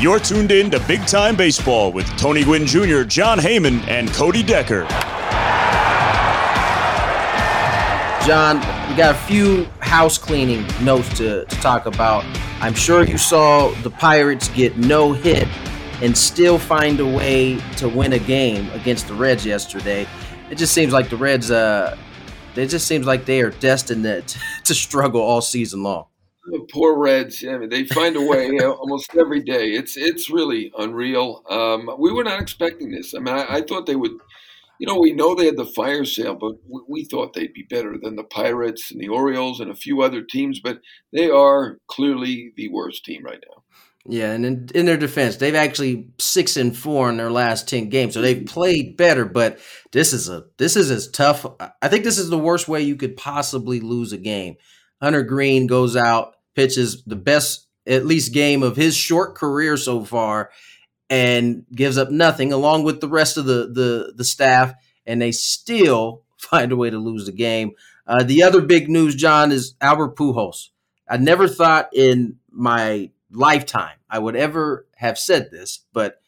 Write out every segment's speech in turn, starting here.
You're tuned in to Big Time Baseball with Tony Gwynn Jr., Jon Heyman, and Cody Decker. John, we got a few house cleaning notes to, to talk about. I'm sure you saw the Pirates get no hit and still find a way to win a game against the Reds yesterday. It just seems like the Reds, uh, it just seems like they are destined to, to struggle all season long. The poor Reds. I mean, they find a way almost every day. It's it's really unreal. Um, we were not expecting this. I mean, I, I, thought they would. You know, we know they had the fire sale, but we, we, thought they'd be better than the Pirates and the Orioles and a few other teams. But they are clearly the worst team right now. Yeah, and in, in their defense, they've actually six and four in their last ten games, so they've played better. But this is a this is as tough. I think this is the worst way you could possibly lose a game. Hunter Greene goes out pitches the best, at least, game of his short career so far, and gives up nothing, along with the rest of the the, the staff, and they still find a way to lose the game. Uh, the other big news, john is Albert Pujols. I never thought in my lifetime I would ever have said this, but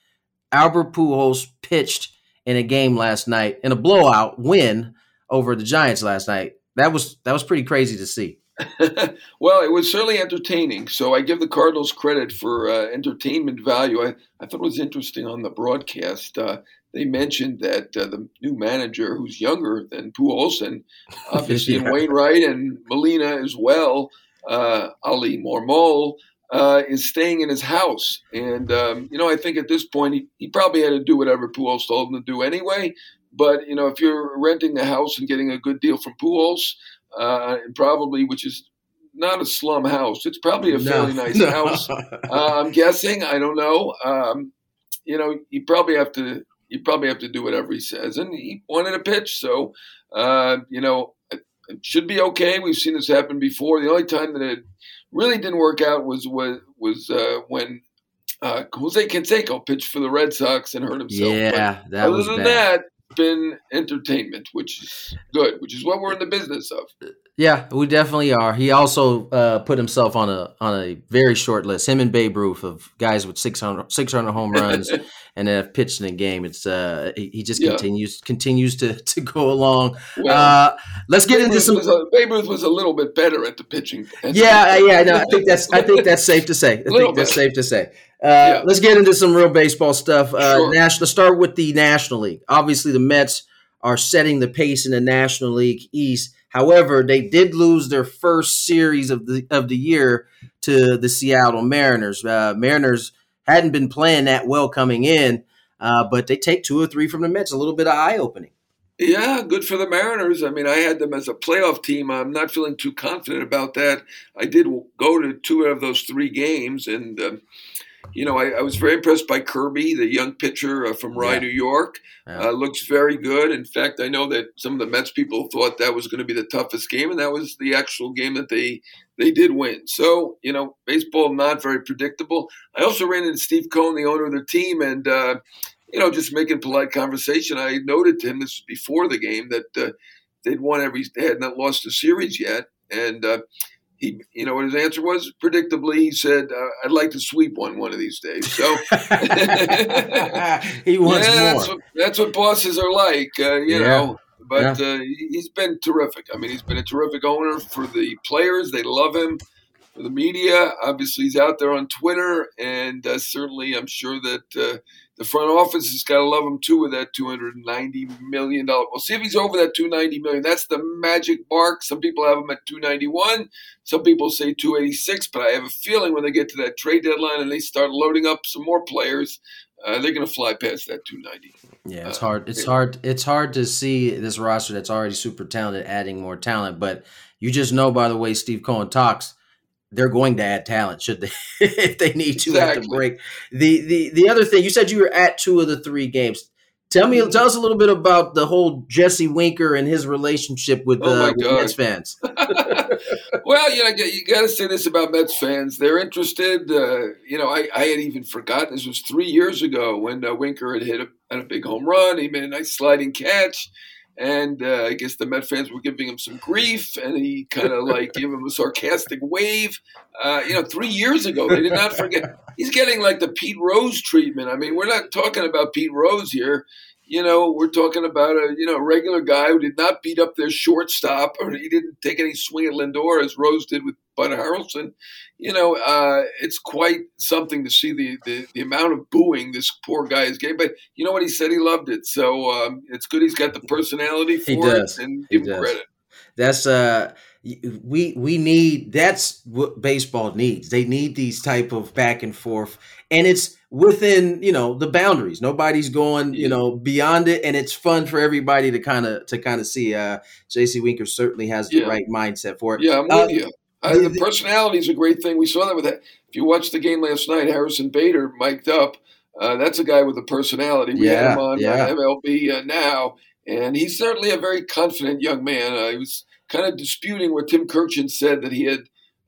Albert Pujols pitched in a game last night in a blowout win over the Giants last night. That was that was pretty crazy to see. well, it was certainly entertaining. So I give the Cardinals credit for uh, entertainment value. I, I thought it was interesting on the broadcast. Uh, they mentioned that uh, the new manager, who's younger than Pujols, and obviously yeah. Wainwright and Molina as well, uh, Oli Marmol, uh, is staying in his house. And, um, you know, I think at this point he, he probably had to do whatever Pujols told him to do anyway. But, you know, if you're renting a house and getting a good deal from Pujols, uh, probably which is not a slum house. It's probably a fairly no, nice no. house. Uh, I'm guessing. I don't know. Um, you know, you probably have to. You probably have to do whatever he says, and he wanted a pitch, so uh, you know it, it should be okay. We've seen this happen before. The only time that it really didn't work out was was was uh, when uh, Jose Canseco pitched for the Red Sox and hurt himself. Yeah, but that other than bad. that, been entertainment, which is good, which is what we're in the business of. Yeah, we definitely are. He also uh, put himself on a on a very short list. Him and Babe Ruth of guys with 600, 600 home runs and have pitched in a game. It's uh, he, just yeah. continues continues to to go along. Well, uh, let's get Babe into some. A, Babe Ruth was a little bit better at the pitching. yeah, yeah, no, I think that's I think that's safe to say. I think that's safe to say. Uh, yeah. Let's get into some real baseball stuff. Uh, sure. National. Let's start with the National League. Obviously, the Mets are setting the pace in the National League East. However, they did lose their first series of the of the year to the Seattle Mariners. Uh, Mariners hadn't been playing that well coming in, uh, but they take two or three from the Mets. A little bit of eye opening. Yeah, good for the Mariners. I mean, I had them as a playoff team. I'm not feeling too confident about that. I did go to two of those three games, and um, you know, I, I, was very impressed by Kirby, the young pitcher uh, from Rye, yeah. New York. Yeah. Uh, looks very good. In fact, I know that some of the Mets people thought that was going to be the toughest game, and that was the actual game that they they did win. So, you know, baseball not very predictable. I also ran into Steve Cohen, the owner of the team, and uh, you know, just making polite conversation. I noted to him this was before the game that uh, they'd won every, they had not lost a series yet, and uh, he, you know what his answer was? Predictably, he said, uh, "I'd like to sweep one one of these days." So he wants yeah, more. That's what, that's what, bosses are like, uh, you yeah. know. But yeah. uh, he's been terrific. I mean, he's been a terrific owner for the players. They love him. for the media. Obviously, he's out there on Twitter, and uh, certainly, I'm sure that uh, the front office has got to love him too with that 290 million dollar. We'll see if he's over that 290 million. That's the magic mark. Some people have him at 291. Some people say 286. But I have a feeling when they get to that trade deadline and they start loading up some more players, uh, they're going to fly past that 290. Yeah, it's hard. It's hard. It's hard to see this roster that's already super talented adding more talent. But you just know by the way Steve Cohen talks, they're going to add talent should they if they need to exactly. at the break. The the the other thing you said you were at two of the three games. Tell me, tell us a little bit about the whole Jesse Winker and his relationship with, oh uh, with Mets fans. well, you know, you got to say this about Mets fans. They're interested. Uh, you know, I, I, had even forgotten this was three years ago when uh, Winker had hit a, had a big home run. He made a nice sliding catch and uh, I guess the Met fans were giving him some grief, and he kind of like gave him a sarcastic wave. Uh, you know, three years ago, they did not forget. He's getting like the Pete Rose treatment. I mean, we're not talking about Pete Rose here. You know, we're talking about a you know regular guy who did not beat up their shortstop, or he didn't take any swing at Lindor as Rose did with Bud Harrelson you know, uh, it's quite something to see the, the, the, amount of booing this poor guy is getting. But you know what? He said he loved it. So um, it's good he's got the personality for it and give him credit. That's uh we we need that's what baseball needs. They need these type of back and forth and it's within, you know, the boundaries. Nobody's going, you know, beyond it and it's fun for everybody to kind of to kind of see uh Jesse Winker certainly has the right mindset for it. Yeah, I'm uh, with you. Uh, the personality is a great thing. We saw that with that. If you watched the game last night, Harrison Bader mic'd up. Uh, that's a guy with a personality. We yeah, had him on uh, yeah. MLB uh, now, and he's certainly a very confident young man. Uh, he was kind of disputing what Tim Kurkjian said that he had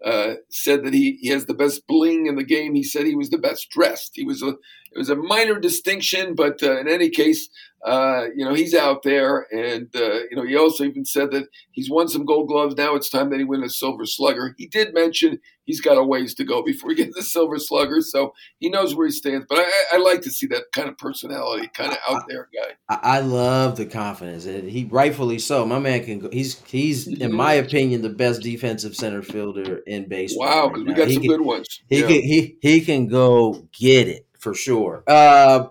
uh, said that he, he has the best bling in the game. He said he was the best dressed. He was a it was a minor distinction, but uh, in any case, uh, you know he's out there, and uh, you know he also even said that he's won some Gold Gloves. Now it's time that he win a Silver Slugger. He did mention he's got a ways to go before he gets the Silver Slugger, so he knows where he stands. But I, I like to see that kind of personality, kind of out there guy. I, I love the confidence, and he rightfully so. My man can go. He's he's in my opinion the best defensive center fielder in baseball. Wow, because right we got he some can, good ones. He yeah. can he he can go get it for sure. Uh,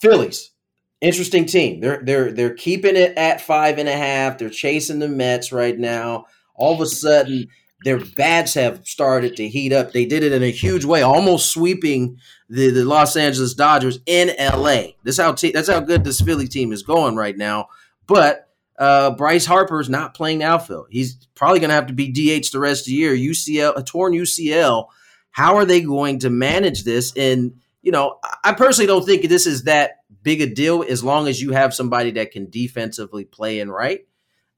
Phillies, interesting team. They're they're they're keeping it at five and a half. They're chasing the Mets right now. All of a sudden, their bats have started to heat up. They did it in a huge way, almost sweeping the, the Los Angeles Dodgers in LA. This how that's how good this Philly team is going right now. But uh, Bryce Harper is not playing outfield. He's probably going to have to be DH the rest of the year. UCL, a torn UCL. How are they going to manage this? And you know, I personally don't think this is that big a deal as long as you have somebody that can defensively play and right.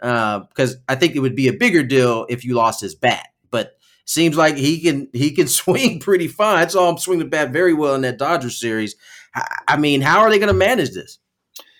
Uh, because I think it would be a bigger deal if you lost his bat. But seems like he can he can swing pretty fine. I saw him swing the bat very well in that Dodgers series. I mean, how are they going to manage this?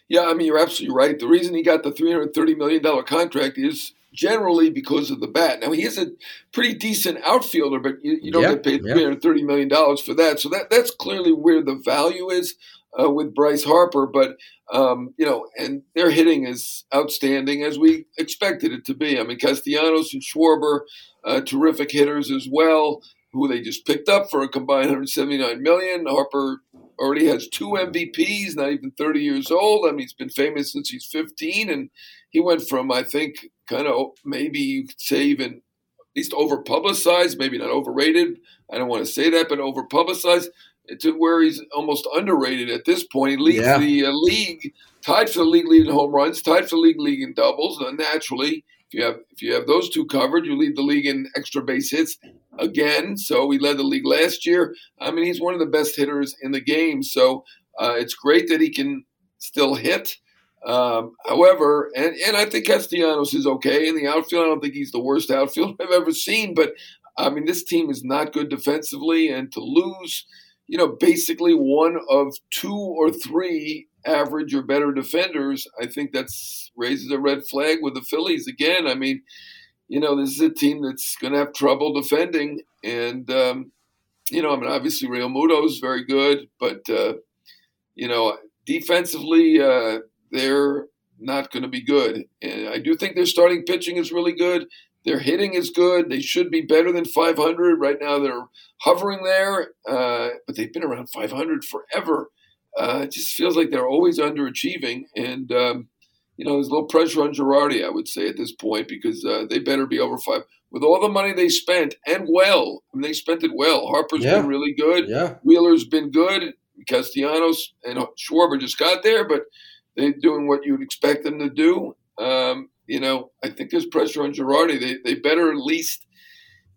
Yeah, I mean, you're absolutely right. The reason he got the $330 million contract is generally because of the bat. Now he is a pretty decent outfielder, but you, you don't yep, get paid three hundred thirty million dollars for that. So that that's clearly where the value is uh, with Bryce Harper. But um, you know, and their hitting is outstanding as we expected it to be. I mean, Castellanos and Schwarber, uh, terrific hitters as well, who they just picked up for a combined 179 million. Harper already has two MVPs, not even 30 years old. I mean, he's been famous since he's 15, and he went from I think kind of maybe you could say even at least over publicized, maybe not overrated. I don't want to say that, but over publicized to where he's almost underrated at this point. He leads yeah. the uh, league, tied for the league lead in home runs, tied for the league league in doubles. Uh, naturally, if you have if you have those two covered, you lead the league in extra base hits again. So he led the league last year. I mean, he's one of the best hitters in the game. So uh, it's great that he can still hit. Um, however, and, and I think Castellanos is okay in the outfield. I don't think he's the worst outfield I've ever seen, but I mean, this team is not good defensively, and to lose, you know, basically one of two or three average or better defenders, I think that's raises a red flag with the Phillies again. I mean, you know, this is a team that's going to have trouble defending, and um, you know, I mean, obviously Realmuto is very good, but uh, you know, defensively. Uh, they're not going to be good. And I do think their starting pitching is really good. Their hitting is good. They should be better than 500. Right now, they're hovering there, uh, but they've been around 500 forever. Uh, it just feels like they're always underachieving. And, um, you know, there's a little pressure on Girardi, I would say, at this point, because uh, they better be over five. With all the money they spent, and well, I mean, they spent it well. Harper's yeah. been really good. Yeah. Wheeler's been good. Castellanos and Schwarber just got there, but they're doing what you'd expect them to do. Um, you know, I think there's pressure on Girardi. They they better at least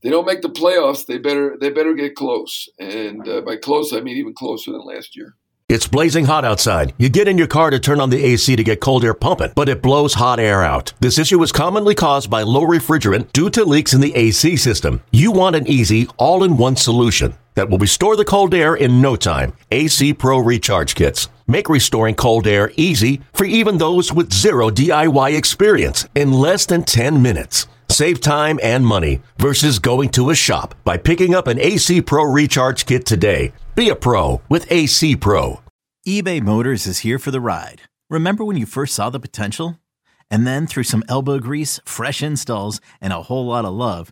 they don't make the playoffs. They better they better get close, and uh, by close I mean even closer than last year. It's blazing hot outside. You get in your car to turn on the AC to get cold air pumping, but it blows hot air out. This issue is commonly caused by low refrigerant due to leaks in the AC system. You want an easy, all in one solution that will restore the cold air in no time. AC Pro Recharge Kits. Make restoring cold air easy for even those with zero DIY experience in less than 10 minutes. Save time and money versus going to a shop by picking up an AC Pro Recharge Kit today. Be a pro with AC Pro. eBay Motors is here for the ride. Remember when you first saw the potential? And then through some elbow grease, fresh installs, and a whole lot of love,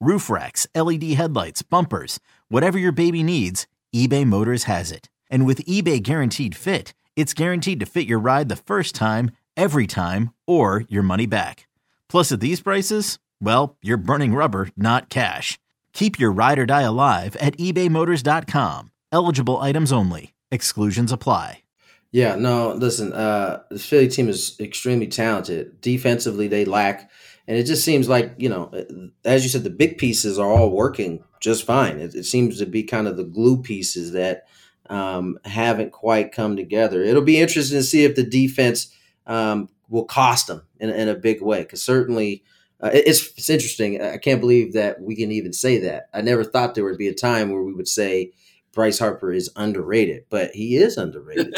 roof racks, LED headlights, bumpers, whatever your baby needs, eBay Motors has it. And with eBay Guaranteed Fit, it's guaranteed to fit your ride the first time, every time, or your money back. Plus, at these prices, well, you're burning rubber, not cash. Keep your ride or die alive at ebaymotors.com. Eligible items only. Exclusions apply. Yeah, no, listen, uh, the Philly team is extremely talented. Defensively, they lack, and it just seems like, you know, as you said, the big pieces are all working just fine. It, it seems to be kind of the glue pieces that um, haven't quite come together. It'll be interesting to see if the defense um, will cost them in, in a big way, because certainly – uh, it's it's interesting. I can't believe that we can even say that. I never thought there would be a time where we would say Bryce Harper is underrated, but he is underrated.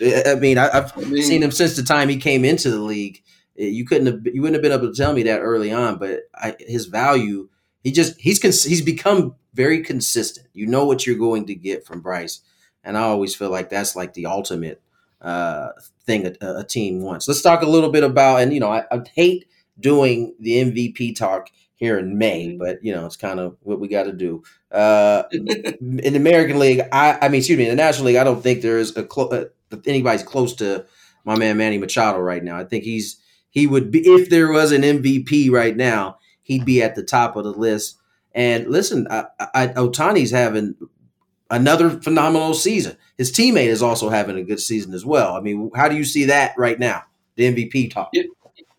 I mean, I, have I mean, seen him since the time he came into the league. You couldn't have, you wouldn't have been able to tell me that early on, but I, his value, he just he's he's become very consistent. You know what you're going to get from Bryce, and I always feel like that's like the ultimate uh, thing a, a, team wants. Let's talk a little bit about, and you know, I, I hate doing the MVP talk here in May, mm-hmm. but you know it's kind of what we got to do. Uh, in the American League, I, I mean, excuse me, in the National League, I don't think there is a clo- uh, anybody's close to my man Manny Machado right now. I think he's he would be if there was an MVP right now, he'd be at the top of the list. And listen, I, I, Ohtani's having another phenomenal season. His teammate is also having a good season as well. I mean, how do you see that right now? The MVP talk.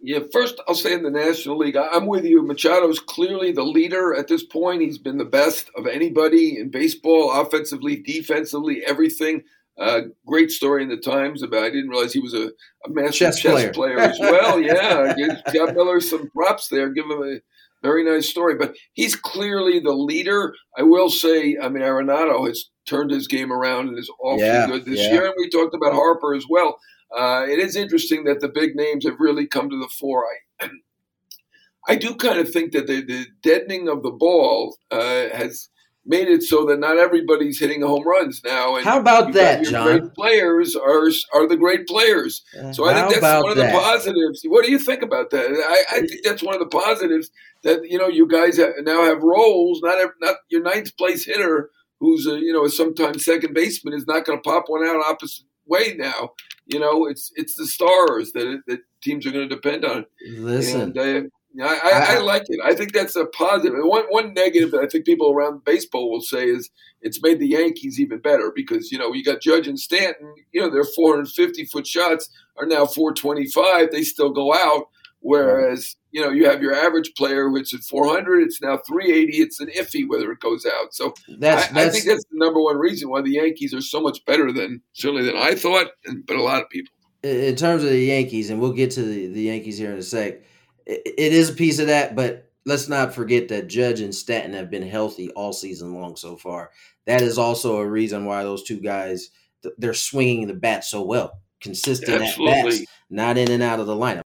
Yeah, first I'll say in the National League, I'm with you. Machado's clearly the leader at this point. He's been the best of anybody in baseball, offensively, defensively, everything. Uh, great story in the Times about. I didn't realize he was a, a master chess, chess player. player. as well. Yeah, give Scott Miller some props there. Give him a very nice story. But he's clearly the leader. I will say, I mean, Arenado has turned his game around and is awfully yeah, good this yeah. year. And we talked about Harper as well uh, it is interesting that the big names have really come to the fore. I, I do kind of think that the, the deadening of the ball uh, has made it so that not everybody's hitting home runs now. And How about that, your John? Great players are are the great players. Uh, so I think that's one of the positives. What do you think about that? I, I, think that's one of the positives that you know you guys have, now have roles. Not not your ninth place hitter, who's a, you know a sometimes second baseman, is not going to pop one out opposite way now. You know, it's it's the stars that that teams are going to depend on. Listen, and, uh, I, I, I, like it. I think that's a positive. One one negative that I think people around baseball will say is it's made the Yankees even better because you know you got Judge and Stanton. You know their 450 foot shots are now 425. They still go out. Whereas, you know, you have your average player, which at 400, it's now 380. It's an iffy whether it goes out. So that's, I, that's, I, think that's the number one reason why the Yankees are so much better than certainly than I thought, and, but a lot of people. In terms of the Yankees, and we'll get to the, the Yankees here in a sec, it, is a piece of that, but let's not forget that Judge and Stanton have been healthy all season long so far. That is also a reason why those two guys they're swinging the bat so well, consistent Absolutely. at bats, not in and out of the lineup.